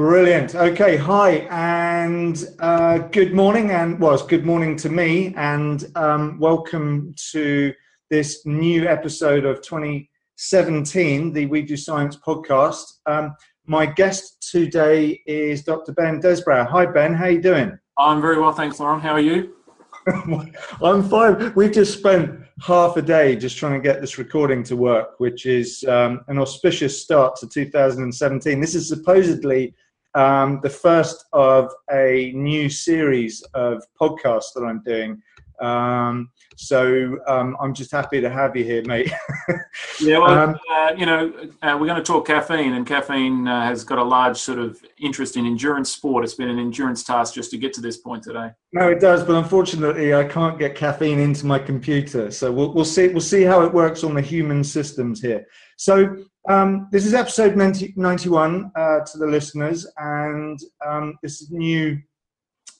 Brilliant. Okay, hi and uh, good morning, and well, it's good morning to me, and um, welcome to this new episode of 2017, the We Do Science podcast. Um, my guest today is Dr. Ben Desbrow. Hi, Ben. How are you doing? I'm very well, thanks, Lauren. How are you? I'm fine. We've just spent half a day just trying to get this recording to work, which is um, an auspicious start to 2017. This is supposedly um, the first of a new series of podcasts that I'm doing. Um, so um, I'm just happy to have you here, mate. yeah, well, um, uh, you know, uh, we're going to talk caffeine, and caffeine uh, has got a large sort of interest in endurance sport. It's been an endurance task just to get to this point today. No, it does, but unfortunately, I can't get caffeine into my computer. So we'll, we'll see. We'll see how it works on the human systems here. So um, this is episode 90, 91 uh, to the listeners, and um, this new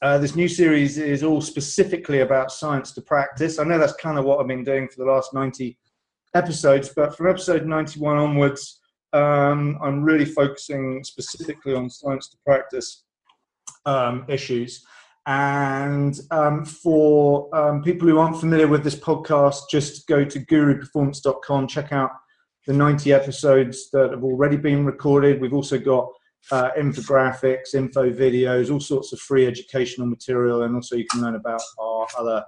uh, this new series is all specifically about science to practice. I know that's kind of what I've been doing for the last 90 episodes, but from episode 91 onwards, um, I'm really focusing specifically on science to practice um, issues. And um, for um, people who aren't familiar with this podcast, just go to guruperformance.com, check out the 90 episodes that have already been recorded. We've also got uh, infographics, info videos, all sorts of free educational material, and also you can learn about our other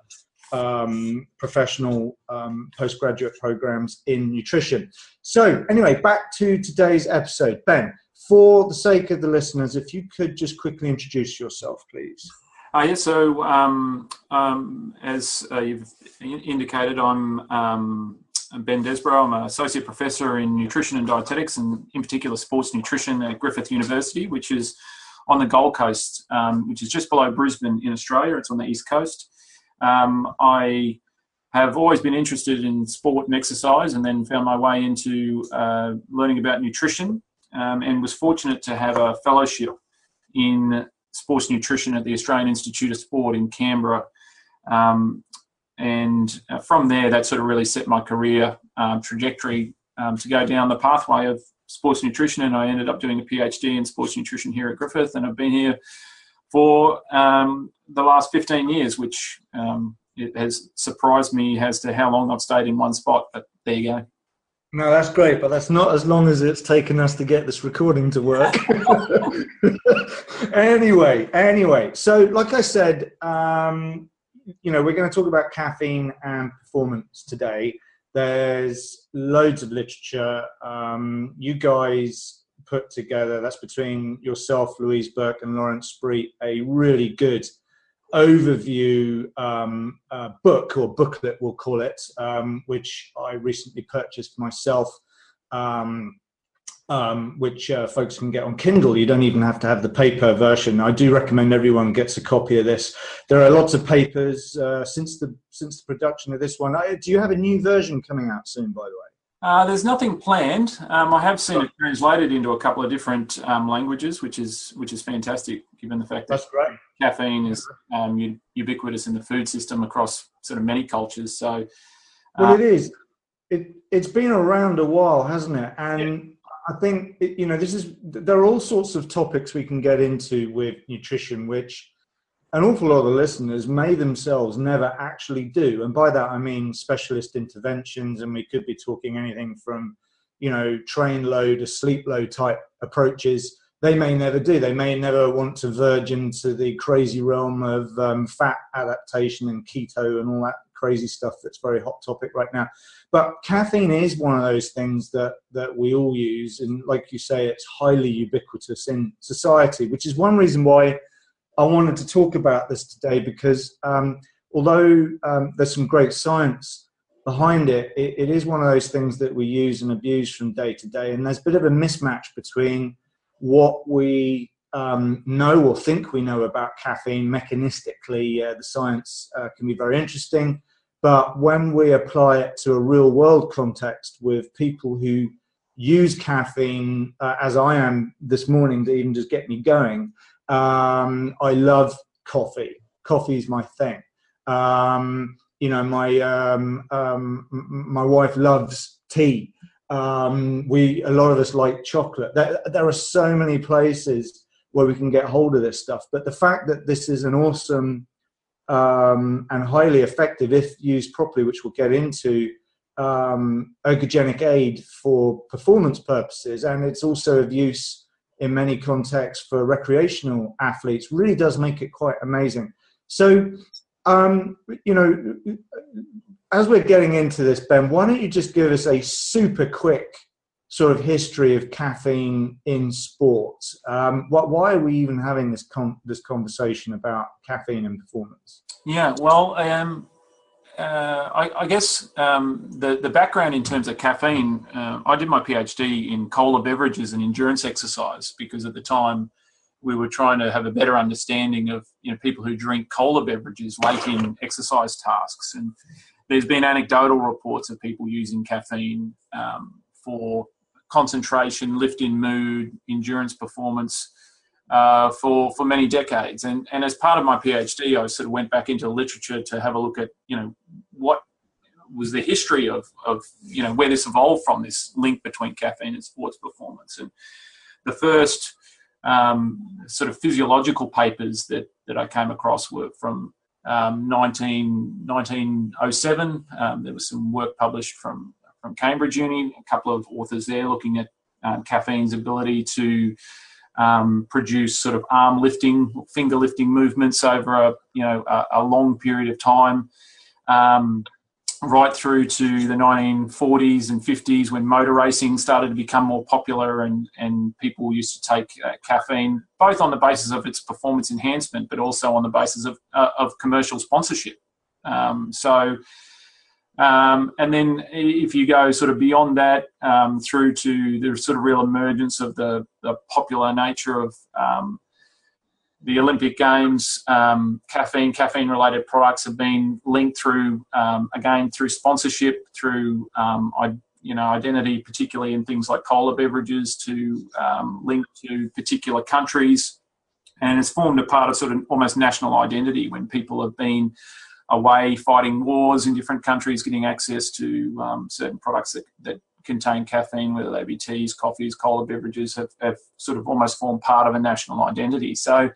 um, professional um, postgraduate programs in nutrition. So, anyway, back to today's episode. Ben, for the sake of the listeners, if you could just quickly introduce yourself, please. Uh, yeah, so um, um as uh, you've indicated, I'm um, I'm Ben Desbrow. I'm an associate professor in nutrition and dietetics, and in particular sports nutrition at Griffith University, which is on the Gold Coast, um, which is just below Brisbane in Australia. It's on the east coast. Um, I have always been interested in sport and exercise, and then found my way into uh, learning about nutrition, um, and was fortunate to have a fellowship in sports nutrition at the Australian Institute of Sport in Canberra. Um, and uh, from there, that sort of really set my career um, trajectory um, to go down the pathway of sports nutrition. And I ended up doing a PhD in sports nutrition here at Griffith, and I've been here for um, the last 15 years, which um, it has surprised me as to how long I've stayed in one spot. But there you go. No, that's great, but that's not as long as it's taken us to get this recording to work. anyway, anyway, so like I said, um, you know, we're going to talk about caffeine and performance today. There's loads of literature. Um, you guys put together, that's between yourself, Louise Burke, and Lawrence Spriet, a really good overview um, uh, book or booklet, we'll call it, um, which I recently purchased myself. Um, um, which uh, folks can get on Kindle. You don't even have to have the paper version. I do recommend everyone gets a copy of this. There are lots of papers uh, since the since the production of this one. Uh, do you have a new version coming out soon, by the way? Uh, there's nothing planned. Um, I have seen it translated into a couple of different um, languages, which is which is fantastic, given the fact that caffeine is um, ubiquitous in the food system across sort of many cultures. So, well, it uh, is. It it's been around a while, hasn't it? And yeah I think you know this is there are all sorts of topics we can get into with nutrition, which an awful lot of listeners may themselves never actually do, and by that I mean specialist interventions, and we could be talking anything from you know train low to sleep low type approaches. They may never do. They may never want to verge into the crazy realm of um, fat adaptation and keto and all that crazy stuff that's very hot topic right now. But caffeine is one of those things that that we all use, and like you say, it's highly ubiquitous in society, which is one reason why I wanted to talk about this today because um, although um, there's some great science behind it, it, it is one of those things that we use and abuse from day to day, and there's a bit of a mismatch between what we um, know or think we know about caffeine mechanistically. Uh, the science uh, can be very interesting, but when we apply it to a real world context with people who use caffeine, uh, as I am this morning, to even just get me going, um, I love coffee. Coffee is my thing. Um, you know, my um, um my wife loves tea. Um, we a lot of us like chocolate. There, there are so many places where we can get hold of this stuff. But the fact that this is an awesome um, and highly effective, if used properly, which we'll get into, um, ergogenic aid for performance purposes, and it's also of use in many contexts for recreational athletes, really does make it quite amazing. So, um, you know, as we're getting into this, Ben, why don't you just give us a super quick sort of history of caffeine in sports? Um, what, why are we even having this con- this conversation about caffeine and performance? Yeah, well, um, uh, I, I, guess um, the the background in terms of caffeine, uh, I did my PhD in cola beverages and endurance exercise because at the time we were trying to have a better understanding of you know people who drink cola beverages late in exercise tasks, and there's been anecdotal reports of people using caffeine um, for concentration, lift in mood, endurance performance uh, for for many decades. And and as part of my PhD, I sort of went back into literature to have a look at you know what was the history of of you know where this evolved from this link between caffeine and sports performance. And the first um, sort of physiological papers that that I came across were from um, 19, 1907. Um, there was some work published from from Cambridge Uni, a couple of authors there looking at um, caffeine's ability to um, produce sort of arm lifting, finger lifting movements over a you know a, a long period of time, um, right through to the 1940s and 50s when motor racing started to become more popular and and people used to take uh, caffeine both on the basis of its performance enhancement but also on the basis of uh, of commercial sponsorship. Um, so um, and then if you go sort of beyond that um, through to the sort of real emergence of the, the popular nature of um, the Olympic Games, um, caffeine, caffeine related products have been linked through, um, again, through sponsorship, through, um, you know, identity, particularly in things like cola beverages to link to particular countries. And it's formed a part of sort of almost national identity when people have been away fighting wars in different countries, getting access to um, certain products that, that contain caffeine, whether they be teas, coffees, cola beverages, have, have sort of almost formed part of a national identity. So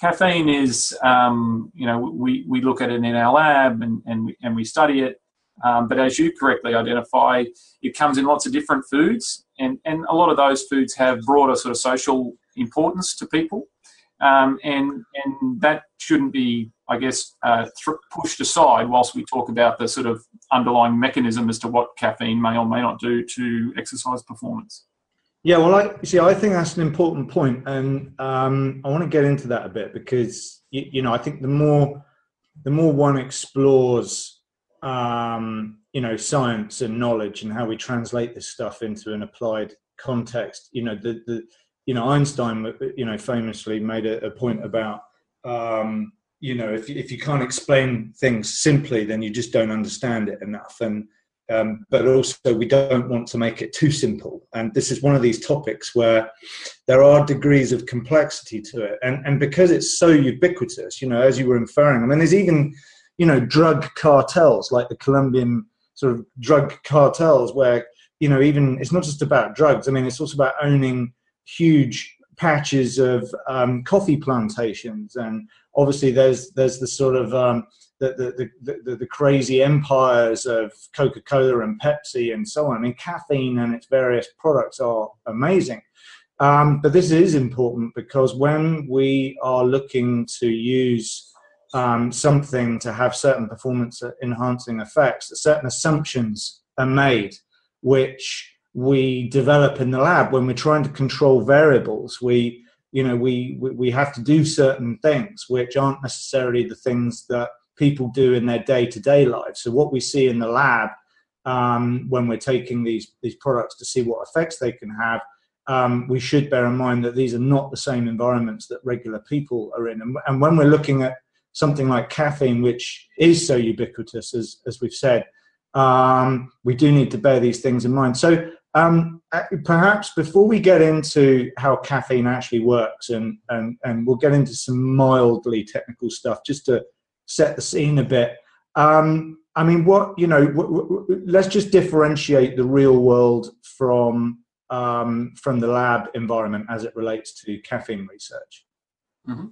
caffeine is, um, you know, we, we look at it in our lab and, and, we, and we study it. Um, but as you correctly identify, it comes in lots of different foods, and, and a lot of those foods have broader sort of social importance to people. Um, and and that shouldn't be, I guess, uh, th- pushed aside whilst we talk about the sort of underlying mechanism as to what caffeine may or may not do to exercise performance. Yeah, well, I see. I think that's an important point, and um, I want to get into that a bit because you, you know I think the more the more one explores, um, you know, science and knowledge and how we translate this stuff into an applied context, you know, the the you know, Einstein, you know, famously made a, a point about, um, you know, if if you can't explain things simply, then you just don't understand it enough. And um, but also we don't want to make it too simple. And this is one of these topics where there are degrees of complexity to it. And and because it's so ubiquitous, you know, as you were inferring, I mean, there's even, you know, drug cartels like the Colombian sort of drug cartels where you know even it's not just about drugs. I mean, it's also about owning huge patches of um, coffee plantations, and obviously there's there's the sort of um, the, the, the, the, crazy empires of Coca-Cola and Pepsi and so on. I mean, caffeine and its various products are amazing. Um, but this is important because when we are looking to use um, something to have certain performance enhancing effects, certain assumptions are made, which we develop in the lab when we're trying to control variables we you know we we have to do certain things which aren't necessarily the things that people do in their day-to-day lives so what we see in the lab um, when we're taking these these products to see what effects they can have um, we should bear in mind that these are not the same environments that regular people are in and, and when we're looking at something like caffeine which is so ubiquitous as as we've said um, we do need to bear these things in mind. So um, uh, perhaps before we get into how caffeine actually works, and, and, and we'll get into some mildly technical stuff just to set the scene a bit. Um, I mean, what, you know, w- w- let's just differentiate the real world from um, from the lab environment as it relates to caffeine research. Mm-hmm.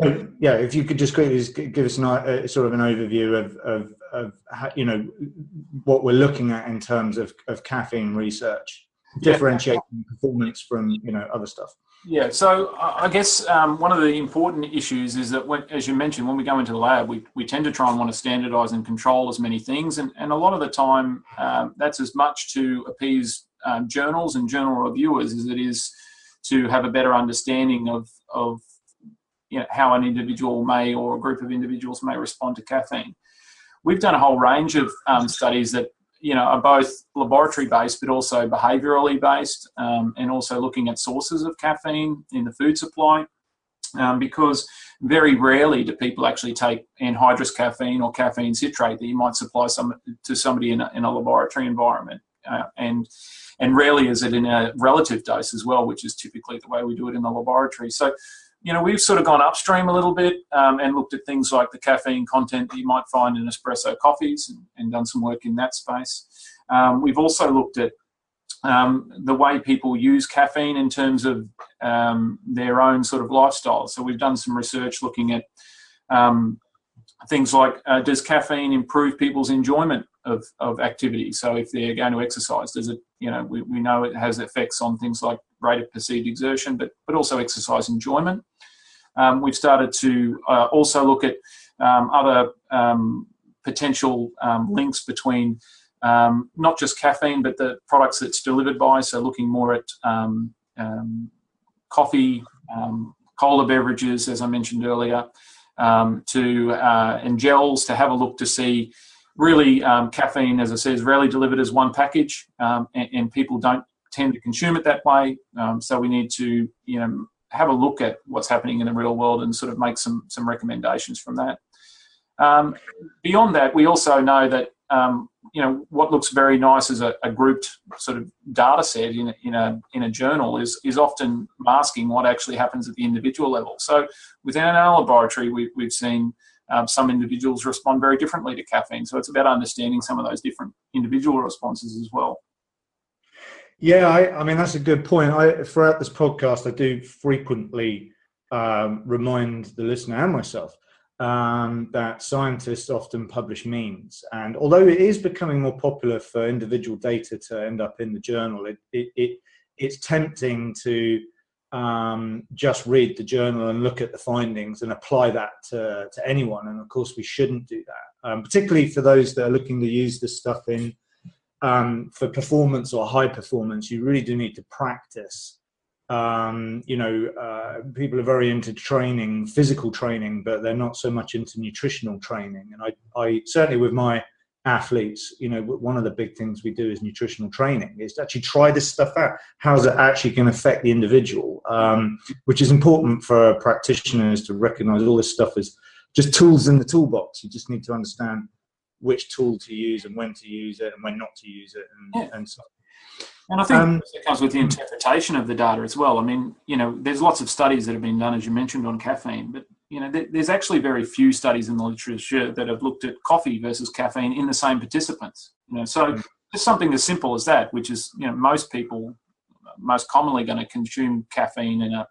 So, yeah, if you could just quickly give us an, uh, sort of an overview of, of, of you know what we're looking at in terms of, of caffeine research, differentiating yeah. performance from you know other stuff. Yeah, so I guess um, one of the important issues is that, when, as you mentioned, when we go into the lab, we, we tend to try and want to standardize and control as many things. And, and a lot of the time, um, that's as much to appease um, journals and journal reviewers as it is to have a better understanding of, of you know, how an individual may or a group of individuals may respond to caffeine. We've done a whole range of um, studies that you know, are both laboratory based but also behaviorally based, um, and also looking at sources of caffeine in the food supply. Um, because very rarely do people actually take anhydrous caffeine or caffeine citrate that you might supply some to somebody in a, in a laboratory environment, uh, and and rarely is it in a relative dose as well, which is typically the way we do it in the laboratory. So you know, we've sort of gone upstream a little bit um, and looked at things like the caffeine content that you might find in espresso coffees and, and done some work in that space. Um, we've also looked at um, the way people use caffeine in terms of um, their own sort of lifestyle. So we've done some research looking at um, things like uh, does caffeine improve people's enjoyment of, of activity? So if they're going to exercise, does it, you know, we, we know it has effects on things like rate of perceived exertion, but, but also exercise enjoyment. Um, we've started to uh, also look at um, other um, potential um, links between um, not just caffeine, but the products that's delivered by. So looking more at um, coffee, cola beverages, as I mentioned earlier, to uh, and gels to have a look to see really caffeine, as I said, is rarely delivered as one package, and, and people don't tend to consume it that way. Um, so we need to, you know, have a look at what's happening in the real world and sort of make some some recommendations from that. Um, beyond that, we also know that um, you know what looks very nice as a, a, grouped sort of data set in, in a in a journal is is often masking what actually happens at the individual level. So within our laboratory, we, we've seen um, some individuals respond very differently to caffeine. So it's about understanding some of those different individual responses as well. Yeah, I, I, mean that's a good point. I throughout this podcast, I do frequently um, remind the listener and myself um, that scientists often publish means, and although it is becoming more popular for individual data to end up in the journal, it it, it it's tempting to um, just read the journal and look at the findings and apply that to, to anyone. And of course, we shouldn't do that, um, particularly for those that are looking to use this stuff in um, for performance or high performance, you really do need to practice. Um, you know, uh, people are very into training, physical training, but they're not so much into nutritional training. And I, I certainly with my athletes, you know, one of the big things we do is nutritional training is to actually try this stuff out. How's it actually going to affect the individual? Um, which is important for practitioners to recognize all this stuff is just tools in the toolbox. You just need to understand which tool to use and when to use it and when not to use it and, yeah. and so and I think um, it comes with the interpretation of the data as well. I mean, you know, there's lots of studies that have been done, as you mentioned, on caffeine, but you know, there's actually very few studies in the literature that have looked at coffee versus caffeine in the same participants. You know, so mm. just something as simple as that, which is, you know, most people most commonly going to consume caffeine in a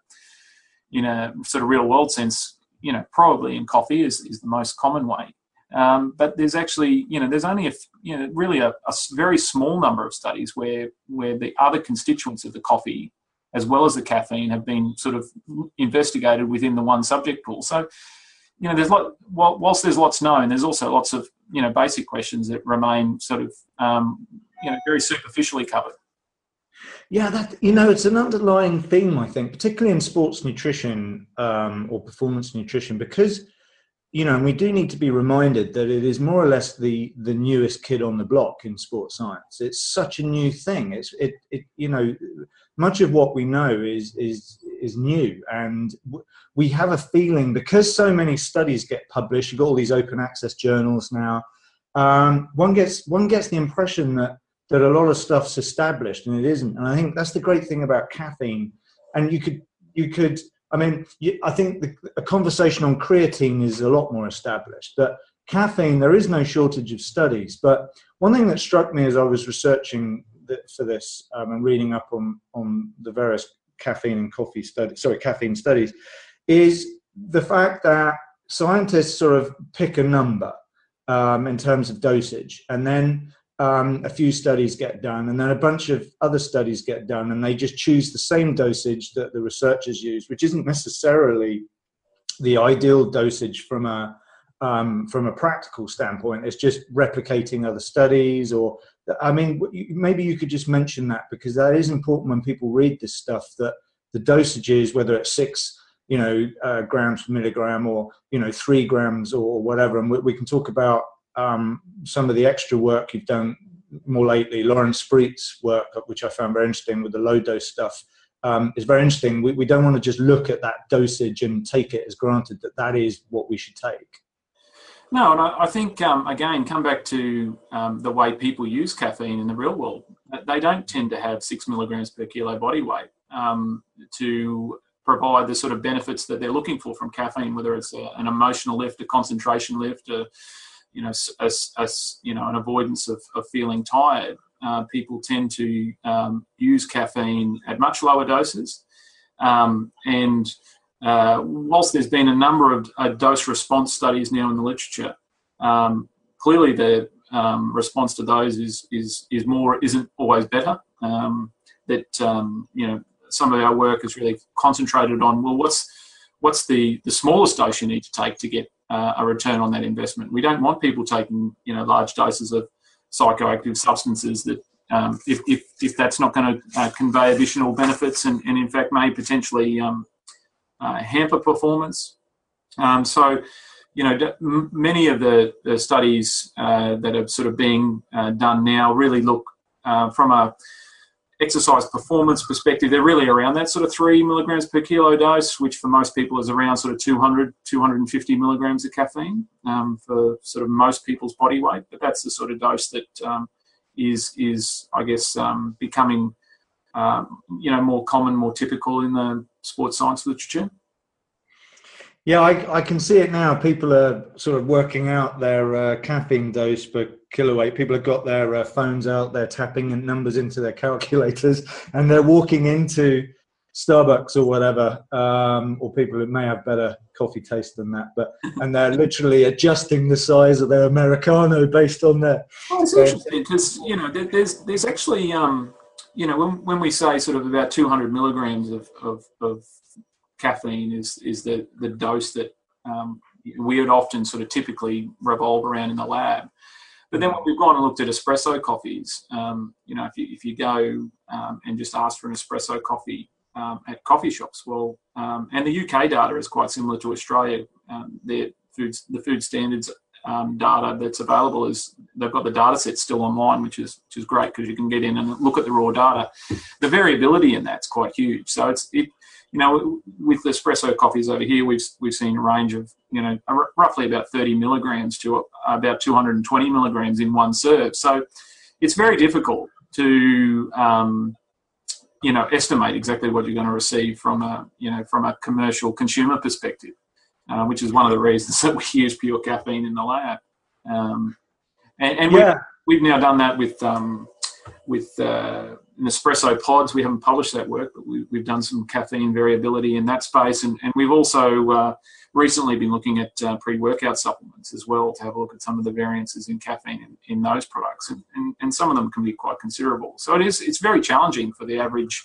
in a sort of real world sense. You know, probably in coffee is is the most common way. Um, but there's actually, you know, there's only a, you know, really a, a, very small number of studies where where the other constituents of the coffee, as well as the caffeine, have been sort of investigated within the one subject pool. So, you know, there's lot. Whilst there's lots known, there's also lots of you know basic questions that remain sort of um, you know very superficially covered. Yeah, that you know, it's an underlying theme, I think, particularly in sports nutrition um, or performance nutrition, because you know, and we do need to be reminded that it is more or less the the newest kid on the block in sports science. It's such a new thing. It's it, it you know, much of what we know is is is new, and we have a feeling because so many studies get published. You've got all these open access journals now. Um, one gets one gets the impression that that a lot of stuff's established, and it isn't. And I think that's the great thing about caffeine. And you could you could I mean, I think the, a conversation on creatine is a lot more established. But caffeine, there is no shortage of studies. But one thing that struck me as I was researching for this um, and reading up on on the various caffeine and coffee studies, sorry, caffeine studies, is the fact that scientists sort of pick a number um, in terms of dosage, and then um, a few studies get done, and then a bunch of other studies get done, and they just choose the same dosage that the researchers use, which isn't necessarily the ideal dosage from a um, from a practical standpoint. It's just replicating other studies, or I mean, maybe you could just mention that because that is important when people read this stuff. That the dosages, whether it's six you know uh, grams per milligram or you know three grams or whatever, and we, we can talk about um, some of the extra work you've done more lately, Laurence Spriet's work, which I found very interesting with the low dose stuff, um, is very interesting. We, we don't want to just look at that dosage and take it as granted that that is what we should take. No, and I, I think um, again, come back to um, the way people use caffeine in the real world. They don't tend to have six milligrams per kilo body weight um, to provide the sort of benefits that they're looking for from caffeine, whether it's a, an emotional lift, a concentration lift, a, you know, a, a, you know, an avoidance of, of feeling tired. Uh, people tend to um, use caffeine at much lower doses. Um, and uh, whilst there's been a number of uh, dose response studies now in the literature, um, clearly the um, response to those is, is, is more, isn't always better. Um, that, um, you know, some of our work is really concentrated on, well, what's, what's the, the smallest dose you need to take to get uh, a return on that investment. We don't want people taking you know large doses of psychoactive substances that um, if, if, if that's not going to uh, convey additional benefits and, and in fact may potentially um, uh, hamper performance. Um, so, you know, many of the, the studies uh, that are sort of being uh, done now really look uh, from a exercise performance perspective, they're really around that sort of three milligrams per kilo dose, which for most people is around sort of 200, 250 milligrams of caffeine um, for sort of most people's body weight. But that's the sort of dose that um, is is, I guess, um, becoming, um, you know, more common, more typical in the sports science literature. Yeah, I, I, can see it now. People are sort of working out their uh, caffeine dose per kiloweight. People have got their uh, phones out, they're tapping numbers into their calculators, and they're walking into Starbucks or whatever, um, or people who may have better coffee taste than that, but and they're literally adjusting the size of their americano based on their. Well, it's interesting because you know there's there's actually um, you know when when we say sort of about 200 milligrams of of, of caffeine is is the the dose that um, we would often sort of typically revolve around in the lab. But then when we've gone and looked at espresso coffees, um, you know, if you if you go um, and just ask for an espresso coffee um, at coffee shops, well, um, and the UK data is quite similar to Australia. Um, the foods the food standards data that's available is they've got the data set still online, which is which is great because you can get in and look at the raw data. The variability in that's quite huge. So it's it you know, with espresso coffees over here, we've we've seen a range of you know roughly about 30 milligrams to about 220 milligrams in one serve. So it's very difficult to um, you know estimate exactly what you're going to receive from a you know from a commercial consumer perspective, uh, which is one of the reasons that we use pure caffeine in the lab. Um, and, and yeah. we've, we've now done that with um, with uh, Nespresso pods. We haven't published that work, but we, have done some caffeine variability in that space. And, and we've also uh, recently been looking at uh, pre workout supplements as well to have a look at some of the variances in caffeine in, in those products. And, and, and, some of them can be quite considerable. So it is, it's very challenging for the average.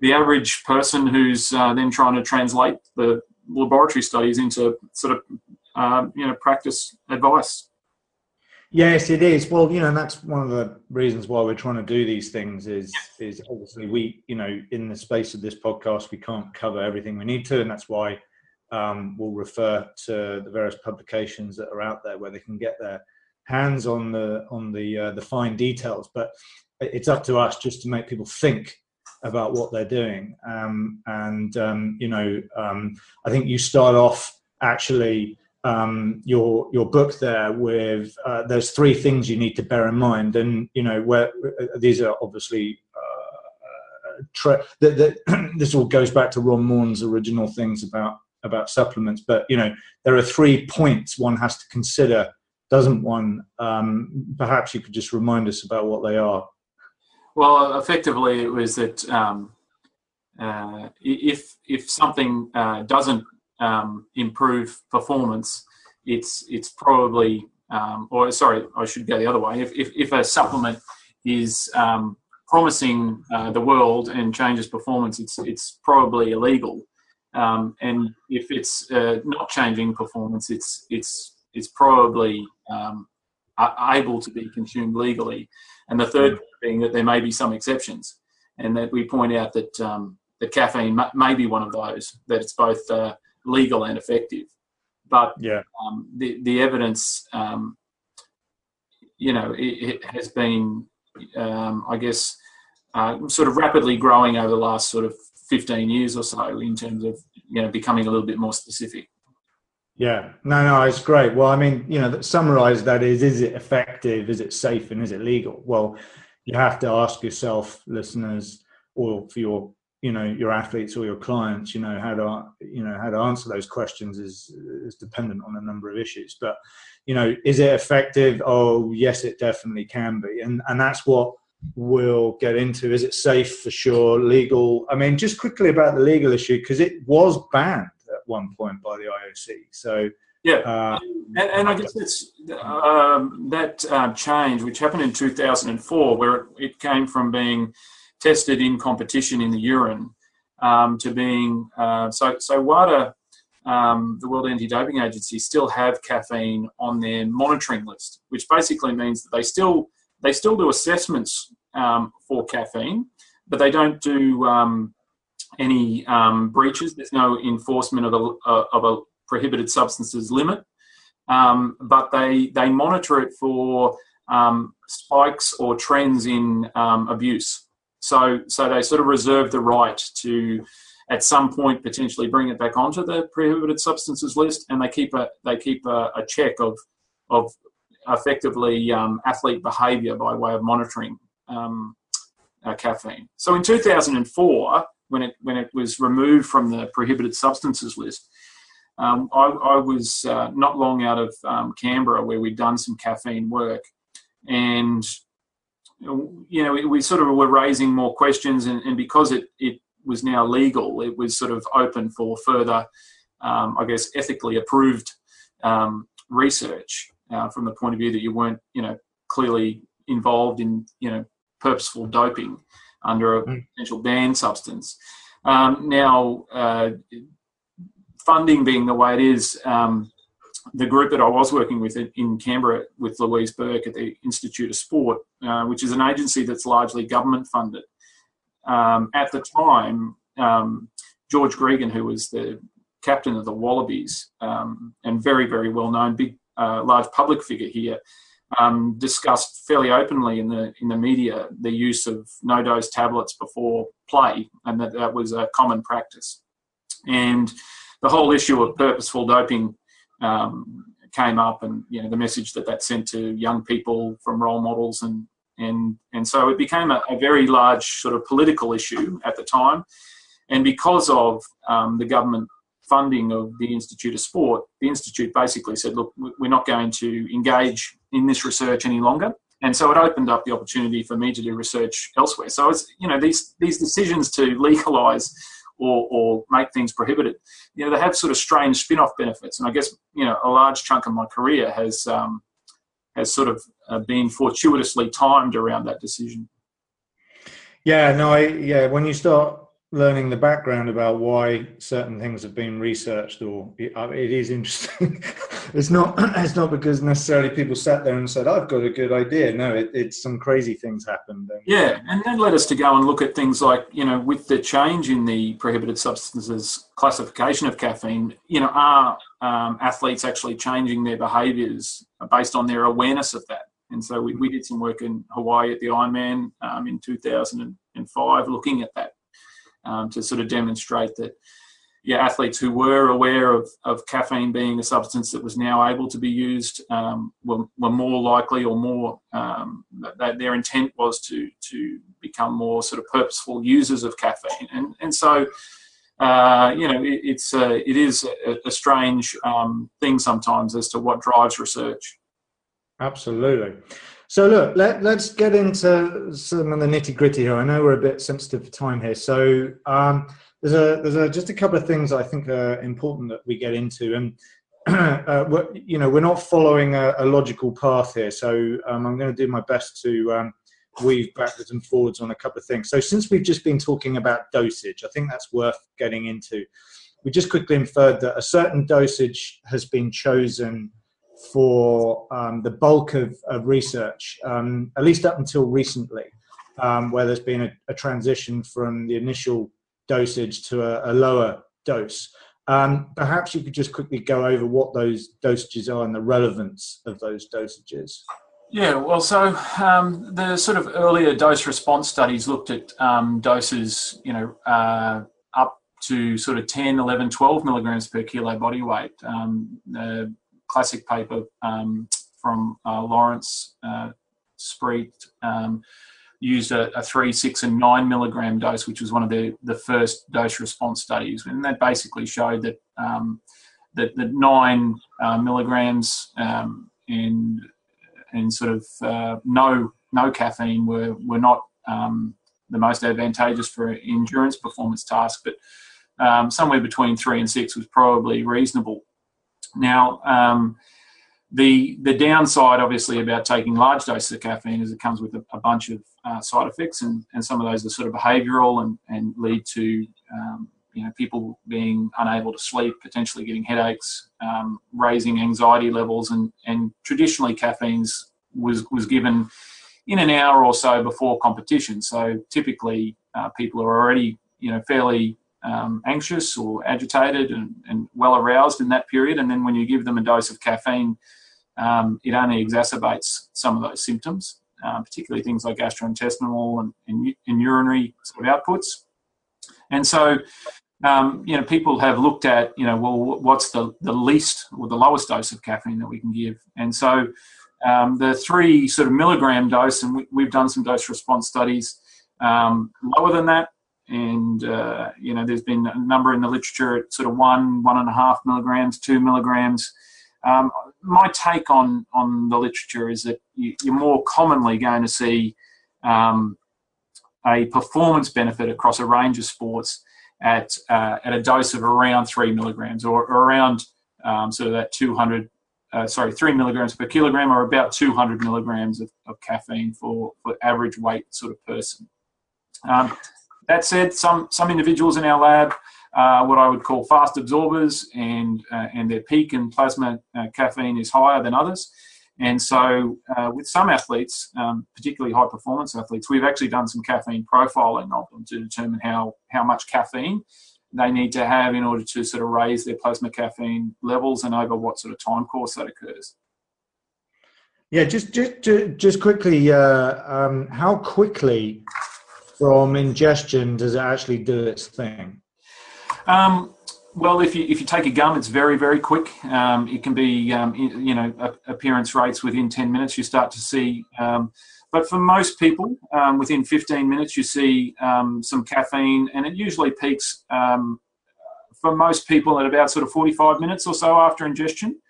The average person who's uh, then trying to translate the laboratory studies into sort of uh, you know practice advice. Yes, it is. Well, you know, and that's one of the reasons why we're trying to do these things. Is is obviously we, you know, in the space of this podcast, we can't cover everything we need to, and that's why um, we'll refer to the various publications that are out there where they can get their hands on the on the uh, the fine details. But it's up to us just to make people think about what they're doing. Um, and um, you know, um, I think you start off actually um, your your book there with uh, there's three things you need to bear in mind, and you know where uh, these are obviously. Uh, tra- that, that this all goes back to Ron Maughan's original things about about supplements, but you know there are three points one has to consider, doesn't one? Um, perhaps you could just remind us about what they are. Well, effectively, it was that um, uh, if if something uh, doesn't um, improve performance, it's it's probably um, or sorry, I should go the other way. If if, if a supplement is um, promising uh, the world and changes performance, it's it's probably illegal. Um, and if it's uh, not changing performance, it's it's it's probably um, able to be consumed legally. And the third. Being that there may be some exceptions, and that we point out that um, that caffeine may be one of those. That it's both uh, legal and effective. But yeah. Um, the the evidence, um, you know, it, it has been, um, I guess, uh, sort of rapidly growing over the last sort of 15 years or so in terms of you know becoming a little bit more specific. Yeah, no, no, it's great. Well, I mean, you know, summarize that is: is it effective? Is it safe? And is it legal? Well, you have to ask yourself, listeners, or for your you know your athletes or your clients you know how to you know how to answer those questions is is dependent on a number of issues. But you know is it effective? Oh yes it definitely can be. And and that's what we'll get into. Is it safe? For sure. Legal. I mean just quickly about the legal issue because it was banned at one point by the ioc so yeah, uh, and, and, I guess it's um, that uh, change, which happened in 2004, where it, it came from being tested in competition in the urine um, to being uh, so so WADA, um, the World Anti-Doping Agency, still have caffeine on their monitoring list, which basically means that they still they still do assessments um, for caffeine, but they don't do um, any um, breaches. There's no enforcement of a, of a prohibited substances limit, um, but they they monitor it for spikes or trends in abuse. So, so they sort of reserve the right to, at some point, potentially bring it back onto the prohibited substances list, and they keep a they keep a, a check of of effectively um, athlete behaviour by way of monitoring um, uh, caffeine. So in 2004, when it when it was removed from the prohibited substances list, um, I, I, was uh, not long out of um, Canberra where we'd done some caffeine work, and you know, we sort of were raising more questions, and, and because it, it was now legal, it was sort of open for further, um, I guess, ethically approved um, research uh, from the point of view that you weren't, you know, clearly involved in, you know, purposeful doping under a mm. potential banned substance. Um, now, uh, funding being the way it is, um, the group that I was working with in Canberra with Louise Burke at the Institute of Sport, uh, which is an agency that's largely government funded. Um, at the time, um, George Gregan, who was the captain of the Wallabies um, and very, very well known, big, uh, large public figure here, um, discussed fairly openly in the in the media the use of No Doz tablets before play, and that that was a common practice. And the whole issue of purposeful doping um, came up, and you know the message that that sent to young people from role models, and and and so it became a, a very large sort of political issue at the time, and because of um, the government funding of the Institute of Sport, the institute basically said, look, we're not going to engage in this research any longer. And so it opened up the opportunity for me to do research elsewhere. So it's you know these these decisions to legalise or, or make things prohibited, you know, they have sort of strange spin-off benefits. And I guess, you know, a large chunk of my career has, um, has sort of uh, been fortuitously timed around that decision. Yeah, no, I, yeah, when you start learning the background about why certain things have been researched or uh, it is interesting. It's not it's not because necessarily people sat there and said i've got a good idea. No it, it's some crazy things happened and, yeah and that led us to go and look at things like you know with the change in the prohibited substances classification of caffeine you know are um, athletes actually changing their behaviors based on their awareness of that? And so we, we did some work in hawaii at the ironman um, in 2005 looking at that um, to sort of demonstrate that yeah, athletes who were aware of, of caffeine being a substance that was now able to be used um, were, were more likely or more um, that their intent was to to become more sort of purposeful users of caffeine. And and so uh, you know it, it's a, it is a, a strange um, thing sometimes as to what drives research. Absolutely So look, let, let's get into some of the nitty gritty here. I know we're a bit sensitive for time here, so um, there's a there's a, just a couple of things I think are important that we get into, and uh, you know we're not following a, a logical path here, so um, I'm going to do my best to um, weave backwards and forwards on a couple of things. So since we've just been talking about dosage, I think that's worth getting into. We just quickly inferred that a certain dosage has been chosen for um, the bulk of, of research, um, at least up until recently, um, where there's been a, a, transition from the initial dosage to a, a lower dose. Um, perhaps you could just quickly go over what those dosages are and the relevance of those dosages. Yeah, well, so um, the sort of earlier dose response studies looked at um, doses, you know, uh, up to sort of 10, 11, 12 milligrams per kilo body weight. The classic paper um, from uh, Lawrence uh, Spriet um, used a, a, three, six, and nine milligram dose, which was one of the, the first dose response studies. And that basically showed that um, that, that nine uh, milligrams um, and and sort of uh, no no caffeine were were not um, the most advantageous for endurance performance tasks, but um, somewhere between three and six was probably reasonable. Now, um, the the downside, obviously, about taking large doses of caffeine is it comes with a, a bunch of uh, side effects, and, and some of those are sort of behavioural and, and lead to um, you know people being unable to sleep, potentially getting headaches, um, raising anxiety levels, and and traditionally caffeine's was was given in an hour or so before competition. So typically, uh, people are already you know fairly um, anxious or agitated and, and, well aroused in that period. And then when you give them a dose of caffeine, um, it only exacerbates some of those symptoms, uh, particularly things like gastrointestinal and, and, and, urinary sort of outputs. And so, um, you know, people have looked at, you know, well, what's the, the least or the lowest dose of caffeine that we can give? And so, um, the three sort of milligram dose, and we, have done some dose response studies um, lower than that and uh, you know there's been a number in the literature at sort of one one and a half milligrams two milligrams um, my take on on the literature is that you, are more commonly going to see um, a performance benefit across a range of sports at uh, at a dose of around three milligrams or, or around um, sort of that 200 uh, sorry, three milligrams per kilogram, or about 200 milligrams of, of caffeine for, for average weight sort of person. Um, that said, some, some individuals in our lab are uh, what I would call fast absorbers, and, uh, and their peak in plasma uh, caffeine is higher than others. And so, uh, with some athletes, um, particularly high performance athletes, we've actually done some caffeine profiling of them to determine how, how much caffeine they need to have in order to sort of raise their plasma caffeine levels and over what sort of time course that occurs. Yeah, just just just quickly, uh, um, how quickly from ingestion does it actually do its thing? Um, well, if you if you take a gum, it's very very quick. Um, it can be um, you know appearance rates within ten minutes. You start to see, um, but for most people, um, within fifteen minutes, you see um, some caffeine, and it usually peaks for most people at about sort of forty five minutes or so after ingestion.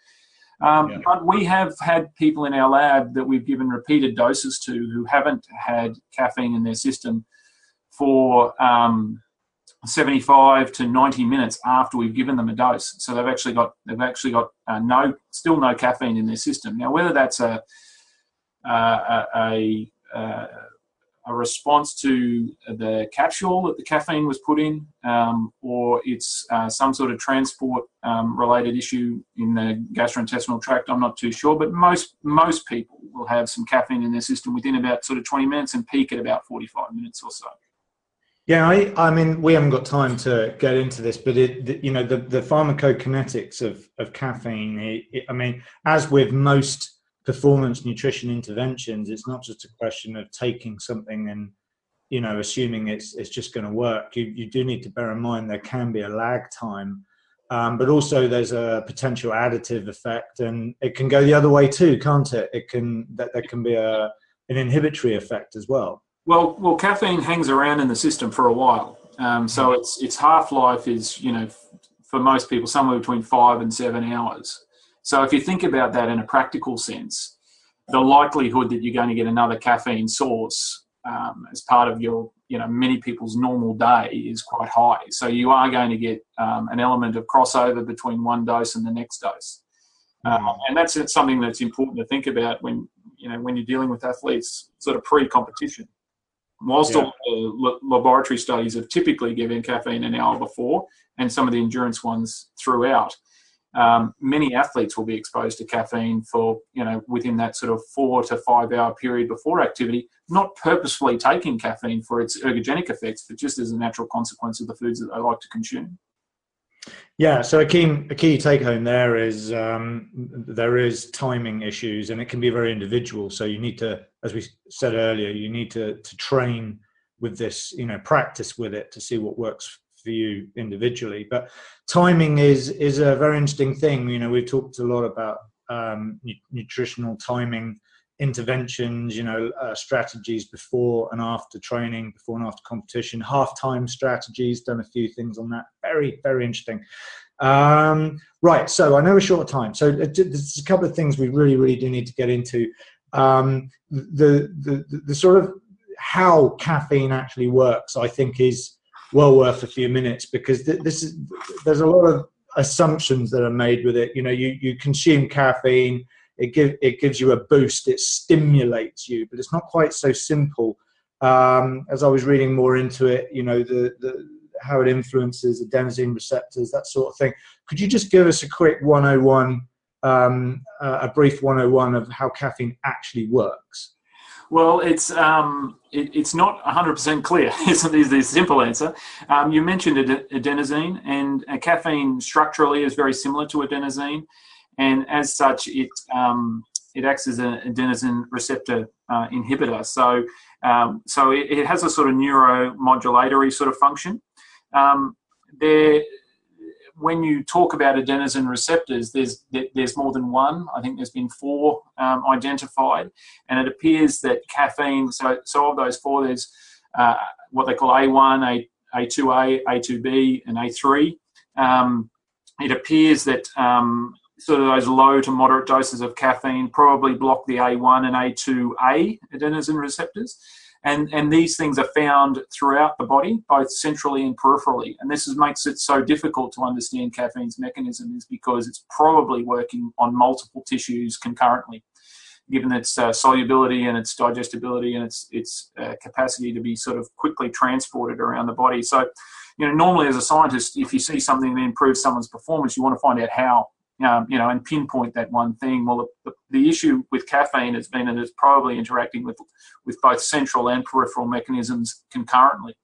Um, yeah. But we have had people in our lab that we've given repeated doses to who haven't had caffeine in their system for um, 75 to 90 minutes after we've given them a dose. So they've actually got they've actually got uh, no still no caffeine in their system. Now whether that's a a, a, a response to the capsule that the caffeine was put in, um, or it's uh, some sort of transport um, related issue in the gastrointestinal tract. I'm not too sure, but most most people will have some caffeine in their system within about sort of 20 minutes and peak at about 45 minutes or so. Yeah, I, I mean, we haven't got time to get into this, but it, the, you know, the, the pharmacokinetics of, of caffeine. It, it, I mean, as with most performance nutrition interventions, it's not just a question of taking something and, you know, assuming it's it's just going to work. You you do need to bear in mind there can be a lag time, um, but also there's a potential additive effect, and it can go the other way too, can't it? It can that there can be a an inhibitory effect as well. Well, well, caffeine hangs around in the system for a while, um, so mm. its its half life is you know for most people somewhere between five and seven hours. So if you think about that in a practical sense, the likelihood that you're going to get another caffeine source um, as part of your, you know, many people's normal day is quite high. So you are going to get um, an element of crossover between one dose and the next dose. Um, and that's something that's important to think about when you know when you're dealing with athletes sort of pre-competition. Whilst yeah. all the laboratory studies have typically given caffeine an hour before, and some of the endurance ones throughout, um, many athletes will be exposed to caffeine for you know within that sort of four to five hour period before activity, not purposefully taking caffeine for its ergogenic effects, but just as a natural consequence of the foods that they like to consume. Yeah, so a key a key take home there is um, there is timing issues, and it can be very individual. So you need to, as we said earlier, you need to to train with this, you know, practice with it to see what works for you individually. But timing is is a very interesting thing. You know, we've talked a lot about um, nutritional timing interventions, you know, uh, strategies before and after training, before and after competition, half-time strategies, done a few things on that. Very, very interesting. Um, right, so I know a short time. So uh, there's a couple of things we really, really do need to get into. Um, the, the, the sort of how caffeine actually works, I think, is well worth a few minutes because this is there's a lot of assumptions that are made with it. You know, you you consume caffeine it, give, it gives you a boost, it stimulates you, but it's not quite so simple. Um, as I was reading more into it, you know, the, the how it influences adenosine receptors, that sort of thing. Could you just give us a quick 101, um, uh, a brief 101 of how caffeine actually works? Well, it's um, it, it's not 100% clear. it's the simple answer. Um, you mentioned adenosine, and caffeine structurally is very similar to adenosine and as such, it um, it acts as an adenosine receptor uh, inhibitor. So um, so it, it, has a sort of neuromodulatory sort of function. Um, there, when you talk about adenosine receptors, there's there's more than one. I think there's been four um, identified, and it appears that caffeine. So so of those four, there's uh, what they call A1, A A2A, A2B, and A3. Um, it appears that um, sort of those low to moderate doses of caffeine probably block the A1 and A2A adenosine receptors. And, and these things are found throughout the body, both centrally and peripherally. And this is, makes it so difficult to understand caffeine's mechanism, is because it's probably working on multiple tissues concurrently, given its uh, solubility and its digestibility and its its uh, capacity to be sort of quickly transported around the body. So, you know, normally as a scientist, if you see something that improves someone's performance, you want to find out how um, you know, and pinpoint that one thing. Well, the, the, issue with caffeine has been that it's probably interacting with with both central and peripheral mechanisms concurrently.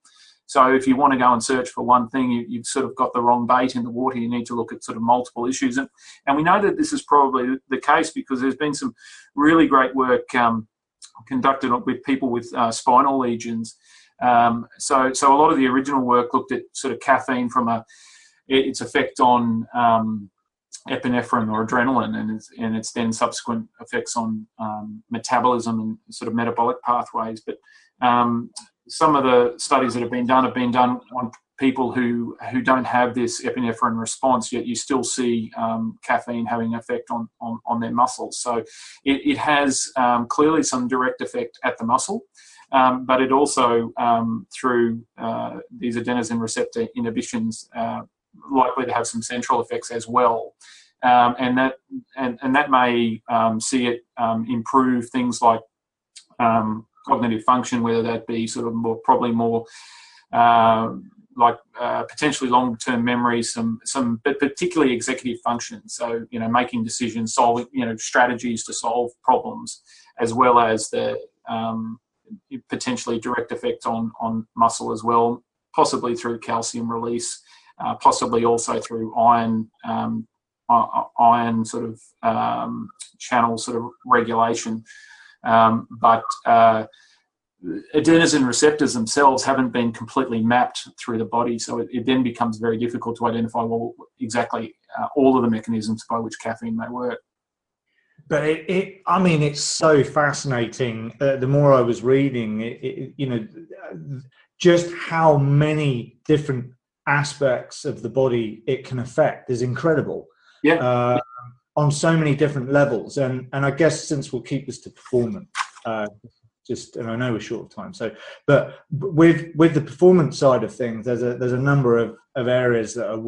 So if you want to go and search for one thing, you, have sort of got the wrong bait in the water. You need to look at sort of multiple issues, and and we know that this is probably the case because there's been some really great work um, conducted with people with uh, spinal lesions. Um, so so a lot of the original work looked at sort of caffeine from a its effect on um, epinephrine or adrenaline and its, and its then subsequent effects on um, metabolism and sort of metabolic pathways. But um, some of the studies that have been done have been done on people who who don't have this epinephrine response yet you still see um, caffeine having an effect on, on, on their muscles so it, it has um, clearly some direct effect at the muscle um, but it also um, through uh, these adenosine receptor inhibitions uh, likely to have some central effects as well. Um, and that and, and that may um, see it um, improve things like um, cognitive function, whether that be sort of more probably more uh, like uh, potentially long-term memory, some some but particularly executive function. So you know, making decisions, solving you know strategies to solve problems, as well as the um, potentially direct effect on on muscle as well, possibly through calcium release uh, possibly also through iron um, iron sort of um, channel sort of regulation. Um, but uh, adenosine receptors themselves haven't been completely mapped through the body, so it, it then becomes very difficult to identify well exactly uh, all of the mechanisms by which caffeine may work. But it, it I mean, it's so fascinating. Uh, the more I was reading, it, you know, just how many different aspects of the body it can affect is incredible. Yeah. Uh, on so many different levels. And and I guess since we'll keep this to performance, uh, just and I know we're short of time. So, but with with the performance side of things, there's a there's a number of, of areas that are,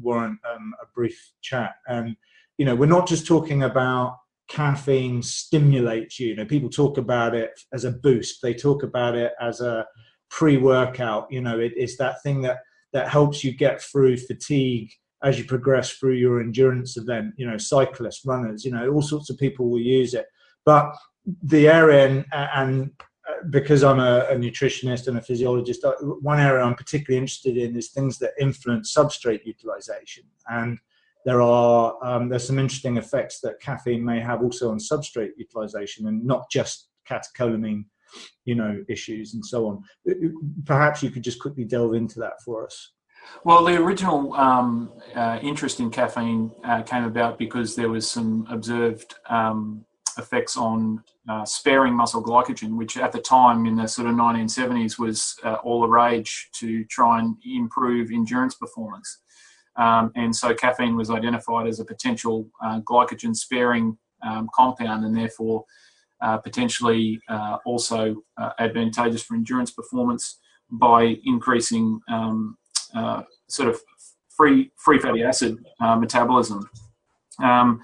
warrant um, a brief chat. And you know, we're not just talking about caffeine stimulates you. You know, people talk about it as a boost. They talk about it as a pre-workout. You know, it, it's that thing that that helps you get through fatigue as you progress through your endurance event. You know, cyclists, runners, you know, all sorts of people will use it. But the area and, and uh, because I'm a, a, nutritionist and a physiologist, one area I'm particularly interested in is things that influence substrate utilization. And there are um, there's some interesting effects that caffeine may have also on substrate utilization, and not just catecholamine, you know, issues and so on. Perhaps you could just quickly delve into that for us. Well, the original um, uh, interest in caffeine uh, came about because there was some observed um, effects on uh, sparing muscle glycogen, which at the time in the sort of 1970s was uh, all the rage to try and improve endurance performance. Um, and so caffeine was identified as a potential uh, glycogen sparing um, compound and therefore uh, potentially uh, also uh, advantageous for endurance performance by increasing um, sort of free free fatty acid metabolism. Um,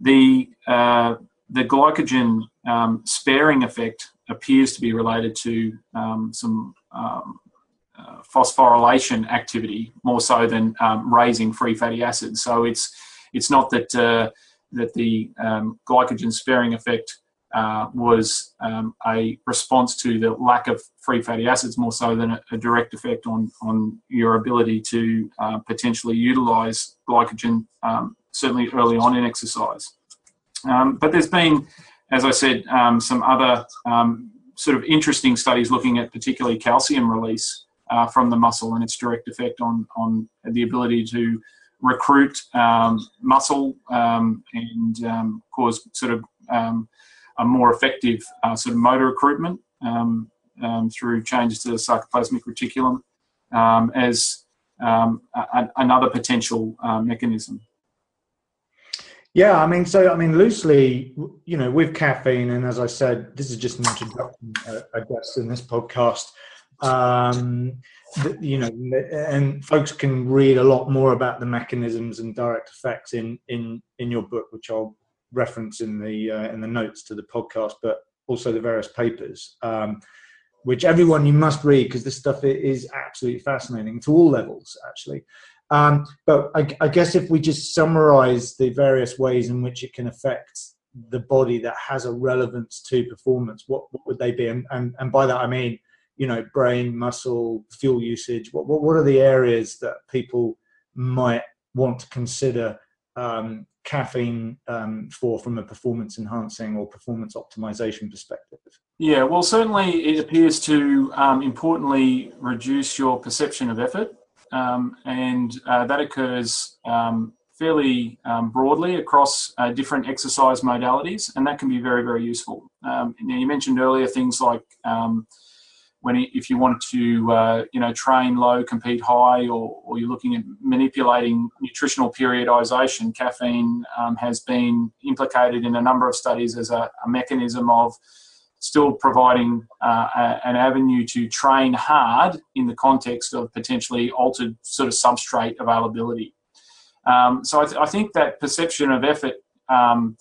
the the glycogen um, sparing effect appears to be related to um, some um, uh, phosphorylation activity more so than um, raising free fatty acids. So it's it's not that uh, that the um, glycogen sparing effect uh, was um, a response to the lack of free fatty acids more so than a, a direct effect on on your ability to uh, potentially utilize glycogen certainly early on in exercise. Um, but there's been, as I said, um, some other um, sort of interesting studies looking at particularly calcium release uh, from the muscle and its direct effect on, on the ability to recruit um, muscle um, and um, cause sort of a more effective uh, sort of motor recruitment through changes to the sarcoplasmic reticulum as a, another potential uh, mechanism. Yeah, I mean, so I mean, loosely, you know, with caffeine, and as I said, this is just an introduction, uh, I guess, in this podcast. Um, you know, and folks can read a lot more about the mechanisms and direct effects in in in your book, which I'll reference in the uh, in the notes to the podcast, but also the various papers, um, which everyone you must read because this stuff is absolutely fascinating to all levels, actually. Um, but I, I, guess if we just summarize the various ways in which it can affect the body that has a relevance to performance, what, what would they be? And, and, and by that I mean, you know, brain, muscle, fuel usage. What, what, what are the areas that people might want to consider um, caffeine um, for from a performance enhancing or performance optimization perspective? Yeah, well, certainly it appears to um, importantly reduce your perception of effort um, and uh, that occurs um, fairly um, broadly across uh, different exercise modalities, and that can be very, very useful. Um, you, you, mentioned earlier things like when if you want to, uh, you know, train low, compete high, or, or, you're looking at manipulating nutritional periodization, caffeine um, has been implicated in a number of studies as a, a mechanism of still providing uh, a, an avenue to train hard in the context of potentially altered sort of substrate availability. Um, so I, th- I, think that perception of effort um,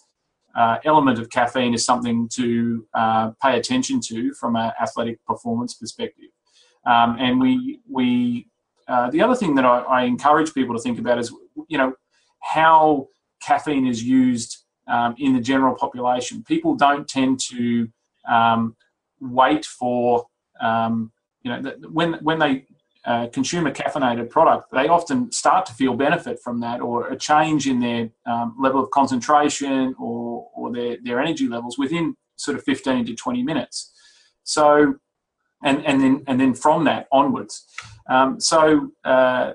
uh, element of caffeine is something to uh, pay attention to from an athletic performance perspective. Um, and we we uh, the other thing that I, I, encourage people to think about is you know how caffeine is used um, in the general population. People don't tend to um, wait for um, you know when when they uh, consume a caffeinated product, they often start to feel benefit from that, or a change in their um, level of concentration or or their their energy levels within sort of 15 to 20 minutes. So, and and then and then from that onwards. Um, so. Uh,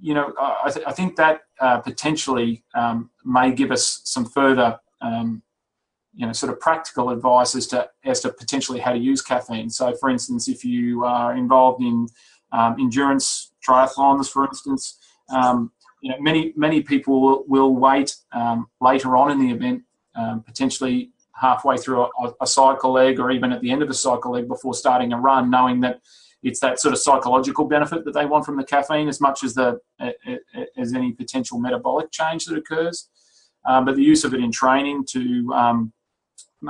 you know, I, th- I think that uh, potentially um, may give us some further um, you know sort of practical advice as to as to potentially how to use caffeine. So, for instance, if you are involved in um, endurance triathlons, for instance, um, you know, many many people will, will wait um, later on in the event, um, potentially halfway through a, a, cycle leg or even at the end of a cycle leg before starting a run, knowing that it's that sort of psychological benefit that they want from the caffeine as much as the as any potential metabolic change that occurs. Um, but the use of it in training to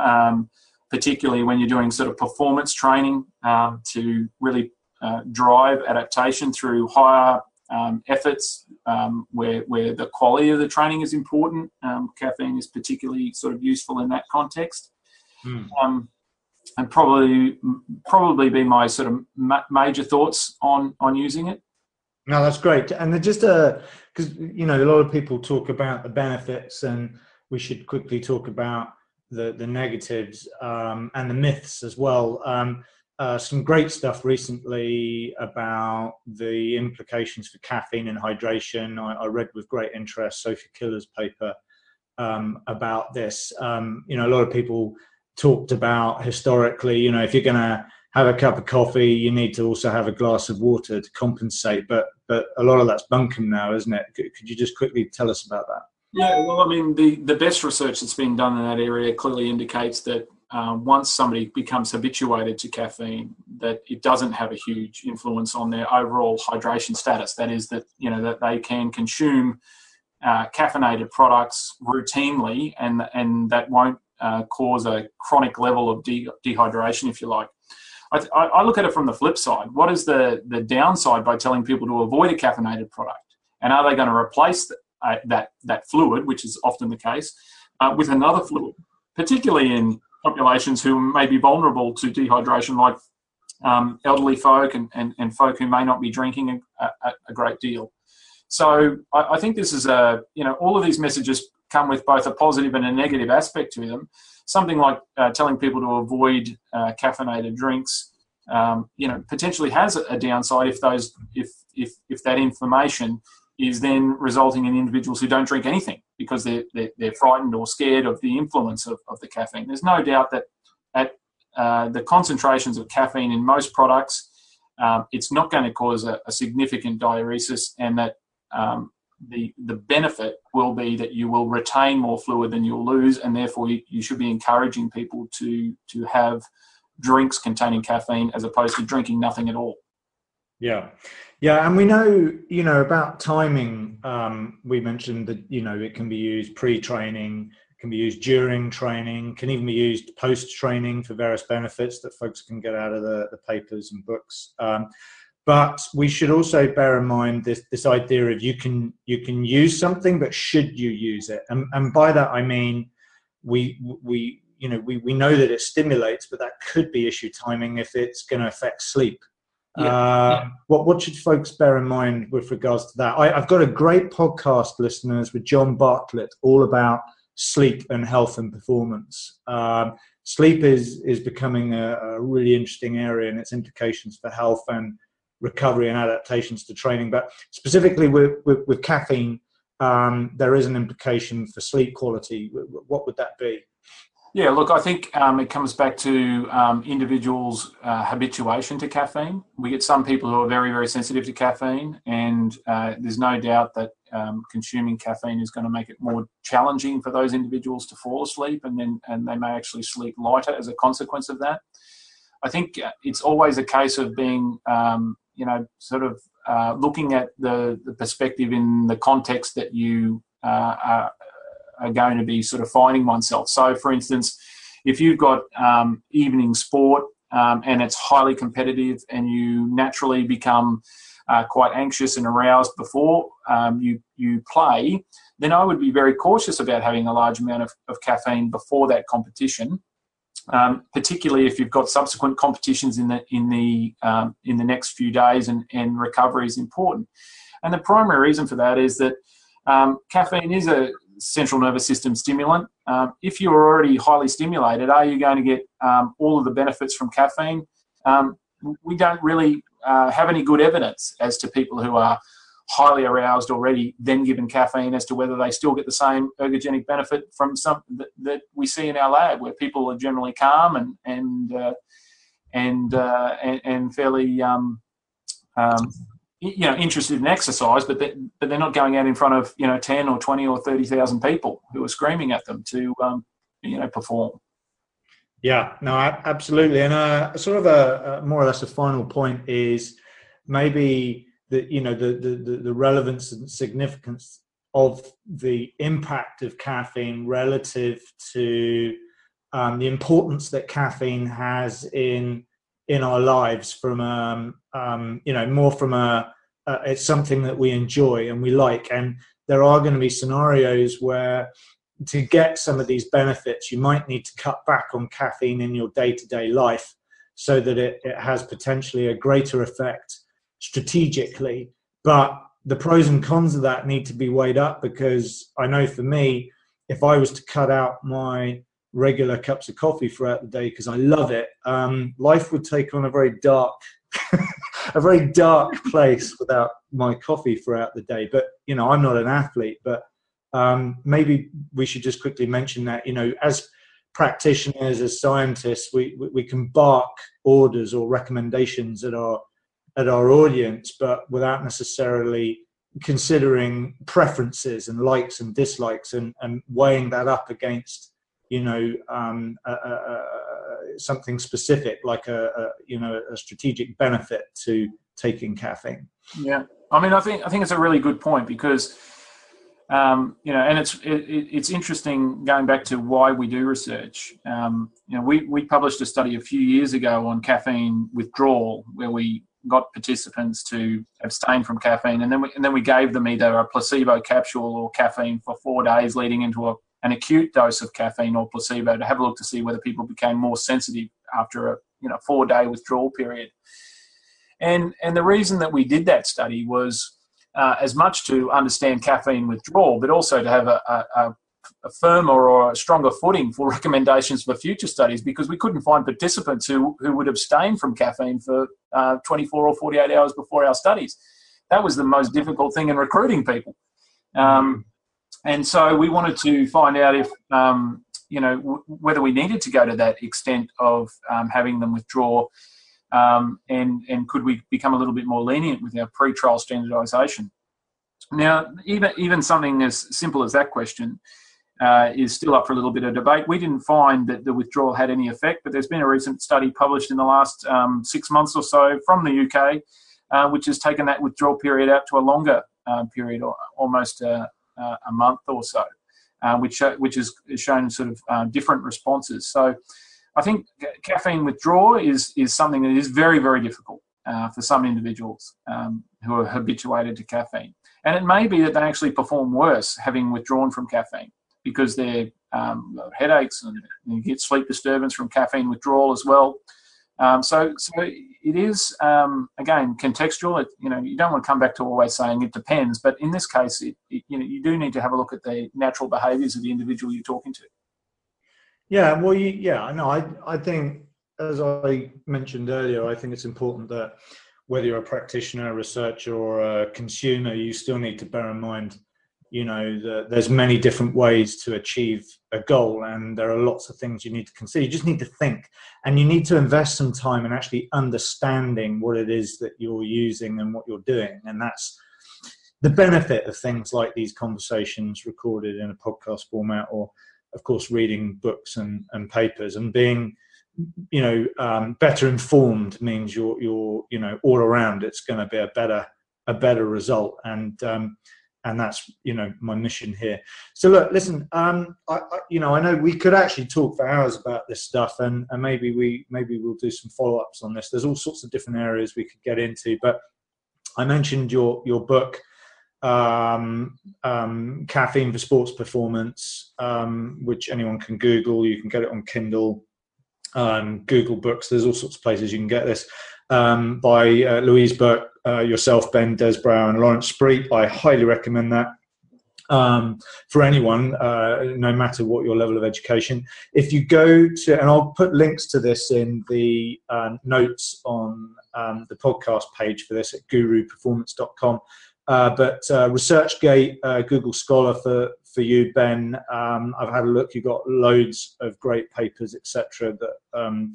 um, particularly when you're doing sort of performance training um, to really uh, drive adaptation through higher um, efforts um, where, where the quality of the training is important. Um, caffeine is particularly sort of useful in that context. Mm. and probably probably be my sort of ma- major thoughts on on using it. No, that's great. And just uh, because you know a lot of people talk about the benefits, and we should quickly talk about the the negatives um, and the myths as well. Uh, some great stuff recently about the implications for caffeine and hydration. I, I read with great interest Sophie Killer's paper um, about this. Um, you know, a lot of people talked about historically, you know, if you're going to have a cup of coffee, you need to also have a glass of water to compensate. But but a lot of that's bunkum now, isn't it? Could, could you just quickly tell us about that? Yeah, well, I mean, the, the best research that's been done in that area clearly indicates that um, once somebody becomes habituated to caffeine, that it doesn't have a huge influence on their overall hydration status. That is, that you know that they can consume uh, caffeinated products routinely, and and that won't uh, cause a chronic level of de- dehydration, if you like. I, I, look at it from the flip side. What is the the downside by telling people to avoid a caffeinated product? And are they going to replace the, uh, that that fluid, which is often the case, uh, with another fluid, particularly in populations who may be vulnerable to dehydration, like um, elderly folk and, and, and folk who may not be drinking a, a, a great deal. So I, I, think this is a, you know, all of these messages come with both a positive and a negative aspect to them. Something like uh, telling people to avoid uh, caffeinated drinks, um, you know, potentially has a downside if those, if, if, if that information is then resulting in individuals who don't drink anything because they're, they're, they're frightened or scared of the influence of, of the caffeine. There's no doubt that at uh, the concentrations of caffeine in most products, um, it's not going to cause a, a significant diuresis, and that um, the the benefit will be that you will retain more fluid than you'll lose, and therefore you, you should be encouraging people to to have drinks containing caffeine as opposed to drinking nothing at all. Yeah. Yeah, and we know, you know, about timing. Um, we mentioned that, you know, it can be used pre-training, can be used during training, can even be used post-training for various benefits that folks can get out of the, the papers and books. Um, but we should also bear in mind this this idea of you can you can use something, but should you use it? And, and by that I mean we we you know we, we know that it stimulates, but that could be issue timing if it's going to affect sleep yeah. Uh, what what should folks bear in mind with regards to that? I, have got a great podcast, listeners, with John Bartlett, all about sleep and health and performance. Um, sleep is is becoming a, a, really interesting area and its implications for health and recovery and adaptations to training. But specifically with with, with caffeine, um, there is an implication for sleep quality. What would that be? Yeah, look, I think um, it comes back to um, individuals' uh, habituation to caffeine. We get some people who are very, very sensitive to caffeine, and uh, there's no doubt that um, consuming caffeine is going to make it more challenging for those individuals to fall asleep, and then and they may actually sleep lighter as a consequence of that. I think uh, it's always a case of being, um, you know, sort of uh, looking at the, the perspective in the context that you uh, are are going to be sort of finding oneself. So, for instance, if you've got um, evening sport um, and it's highly competitive and you naturally become uh, quite anxious and aroused before um, you, you play, then I would be very cautious about having a large amount of, of caffeine before that competition. Um, particularly if you've got subsequent competitions in the in the um, in the next few days, and, and recovery is important. And the primary reason for that is that um, caffeine is a central nervous system stimulant. Um, if you're already highly stimulated, are you going to get um, all of the benefits from caffeine? Um, we don't really uh, have any good evidence as to people who are highly aroused already, then given caffeine, as to whether they still get the same ergogenic benefit from some that, that we see in our lab, where people are generally calm and and uh, and, uh, and, and fairly um, um, you know interested in exercise, but they, but they're not going out in front of you know ten or twenty or thirty thousand people who are screaming at them to um, you know perform. Yeah, no, absolutely, and uh, sort of a, a, more or less a final point is maybe the you know the, the the relevance and significance of the impact of caffeine relative to um, the importance that caffeine has in in our lives from um, um, you know more from a it's something that we enjoy and we like. And there are going to be scenarios where to get some of these benefits you might need to cut back on caffeine in your day-to-day life so that it, it has potentially a greater effect strategically. But the pros and cons of that need to be weighed up because i know for me if i was to cut out my regular cups of coffee throughout the day because I love it, um, life would take on a very dark, a very dark place without my coffee throughout the day. But you know, I'm not an athlete, but um, maybe we should just quickly mention that you know, as practitioners, as scientists, we we can bark orders or recommendations at our at our audience, but without necessarily considering preferences and likes and dislikes and, and weighing that up against you know um, a, a, a, something specific like a, you know a strategic benefit to taking caffeine. Yeah. I mean i think i think it's a really good point because um, you know and it's it, it's interesting going back to why we do research. Um, you know we, we published a study a few years ago on caffeine withdrawal where we got participants to abstain from caffeine and then we, and then we gave them either a placebo capsule or caffeine for four days leading into a an acute dose of caffeine or placebo to have a look to see whether people became more sensitive after a you know four day withdrawal period. And and the reason that we did that study was uh, as much to understand caffeine withdrawal, but also to have a, a, a firmer or a stronger footing for recommendations for future studies because we couldn't find participants who, who would abstain from caffeine for uh, 24 or 48 hours before our studies. That was the most difficult thing in recruiting people. Um, and so we wanted to find out if um, you know w- whether we needed to go to that extent of um, having them withdraw, um, and and could we become a little bit more lenient with our pre-trial standardisation. Now, even even something as simple as that question uh, is still up for a little bit of debate. We didn't find that the withdrawal had any effect, but there's been a recent study published in the last um, six months or so from the UK, uh, which has taken that withdrawal period out to a longer uh, period, or almost uh, a month or so, uh, which which has shown sort of uh, different responses. So I think caffeine withdrawal is is something that is very very difficult uh, for some individuals um, who are habituated to caffeine, and it may be that they actually perform worse having withdrawn from caffeine because their um, headaches and you get sleep disturbance from caffeine withdrawal as well. Um, so, so it is um, again contextual. It, you know, you don't want to come back to always saying it depends, but in this case, it, it, you know, you do need to have a look at the natural behaviours of the individual you're talking to. Yeah, well, you, yeah, no, I, I think as I mentioned earlier, I think it's important that whether you're a practitioner, a researcher, or a consumer, you still need to bear in mind you know the, there's many different ways to achieve a goal and there are lots of things you need to consider. You just need to think and you need to invest some time in actually understanding what it is that you're using and what you're doing and that's the benefit of things like these conversations recorded in a podcast format or of course reading books and, and papers and being you know um, better informed means you're you're you know all around it's going to be a better a better result. And um, and that's you know my mission here. So look listen um I, I, you know i know we could actually talk for hours about this stuff and, and maybe we maybe we'll do some follow-ups on this. There's all sorts of different areas we could get into but i mentioned your your book um, um, caffeine for sports performance um, which anyone can google. You can get it on kindle um, google books. There's all sorts of places you can get this um, by uh, Louise Burke, uh, yourself, Ben Desbrow, and Lawrence Spriet. I highly recommend that um, for anyone, uh, no matter what your level of education. If you go to, and I'll put links to this in the um, notes on um, the podcast page for this at guruperformance.com. Uh, but uh, ResearchGate, uh, Google Scholar for, for you, Ben. Um, I've had a look. You've got loads of great papers, etc. That um,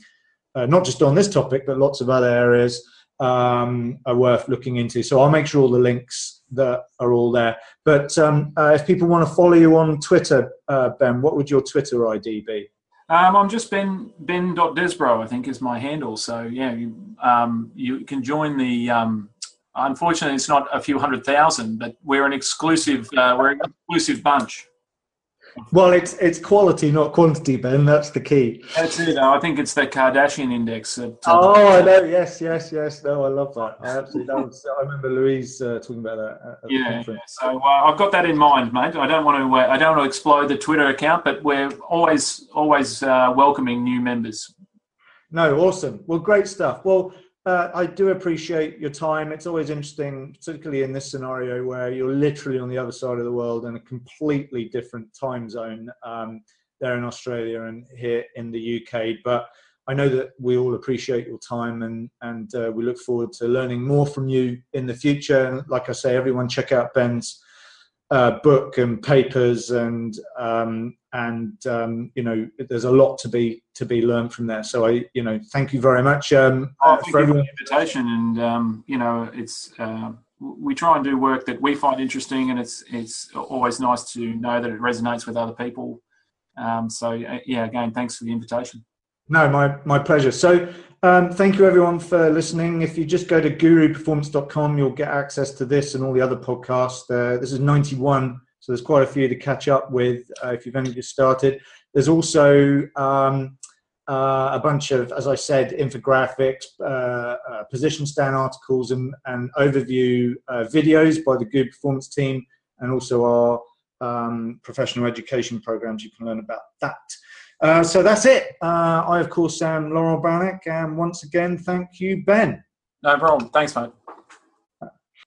uh, not just on this topic, but lots of other areas. Um, are worth looking into. So I'll make sure all the links that are all there. But um, uh, if people want to follow you on Twitter, uh, Ben, what would your Twitter ID be? Um, I'm just Ben Ben Desbrow, I think is my handle. So yeah, you, um, you can join the. Um, unfortunately, it's not a few hundred thousand, but we're an exclusive. Uh, we're an exclusive bunch. Well, it's it's quality, not quantity, Ben. That's the key. That's it. I think it's the Kardashian index. That, uh, oh, I know. Yes, yes, yes. No, I love that. I absolutely. That was, I remember Louise uh, talking about that. yeah. yeah. So uh, I've got that in mind, mate. I don't want to. Uh, I don't want to explode the Twitter account, but we're always always uh, welcoming new members. No, awesome. Well, great stuff. Well, uh, I do appreciate your time. It's always interesting, particularly in this scenario where you're literally on the other side of the world in a completely different time zone um, there in Australia and here in the UK. But I know that we all appreciate your time and, and uh, we look forward to learning more from you in the future. And like I say, everyone check out Ben's uh, book and papers and um, and um, you know there's a lot to be to be learned from there. So I you know thank you very much um, oh, for, everyone. the invitation and um, you know it's uh, we try and do work that we find interesting and it's it's always nice to know that it resonates with other people. Um, so yeah, again, thanks for the invitation. No, my, my pleasure. So, um, thank you everyone for listening. If you just go to guruperformance.com, you'll get access to this and all the other podcasts. Uh, this is 91, so there's quite a few to catch up with uh, if you've only just started. There's also um, uh, a bunch of, as I said, infographics, uh, uh, position stand articles, and, and overview uh, videos by the Guru Performance team, and also our um, professional education programs. You can learn about that. Uh, so that's it. Uh, I, of course, am Laurent Bannock, and once again, thank you, Ben. No problem. Thanks, mate.